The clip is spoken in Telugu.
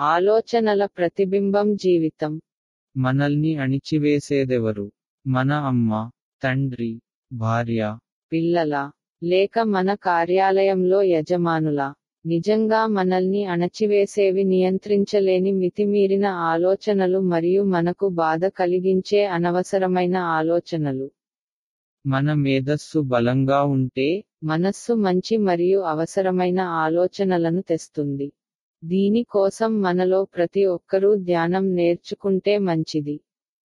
ఆలోచనల ప్రతిబింబం జీవితం. మనల్ని అణిచివేసేదెవరు? మన అమ్మ తండ్రి భార్య. పిల్లల లేక మన కార్యాలయంలో యజమానుల. నిజంగా మనల్ని అణచివేసేవి నియంత్రించలేని మితిమీరిన ఆలోచనలు మరియు మనకు బాధ కలిగించే అనవసరమైన ఆలోచనలు. మన మేధస్సు బలంగా ఉంటే మనస్సు మంచి మరియు అవసరమైన ఆలోచనలను తెస్తుంది. దీని కోసం మనలో ప్రతి ఒక్కరూ ధ్యానం నేర్చుకుంటే మంచిది.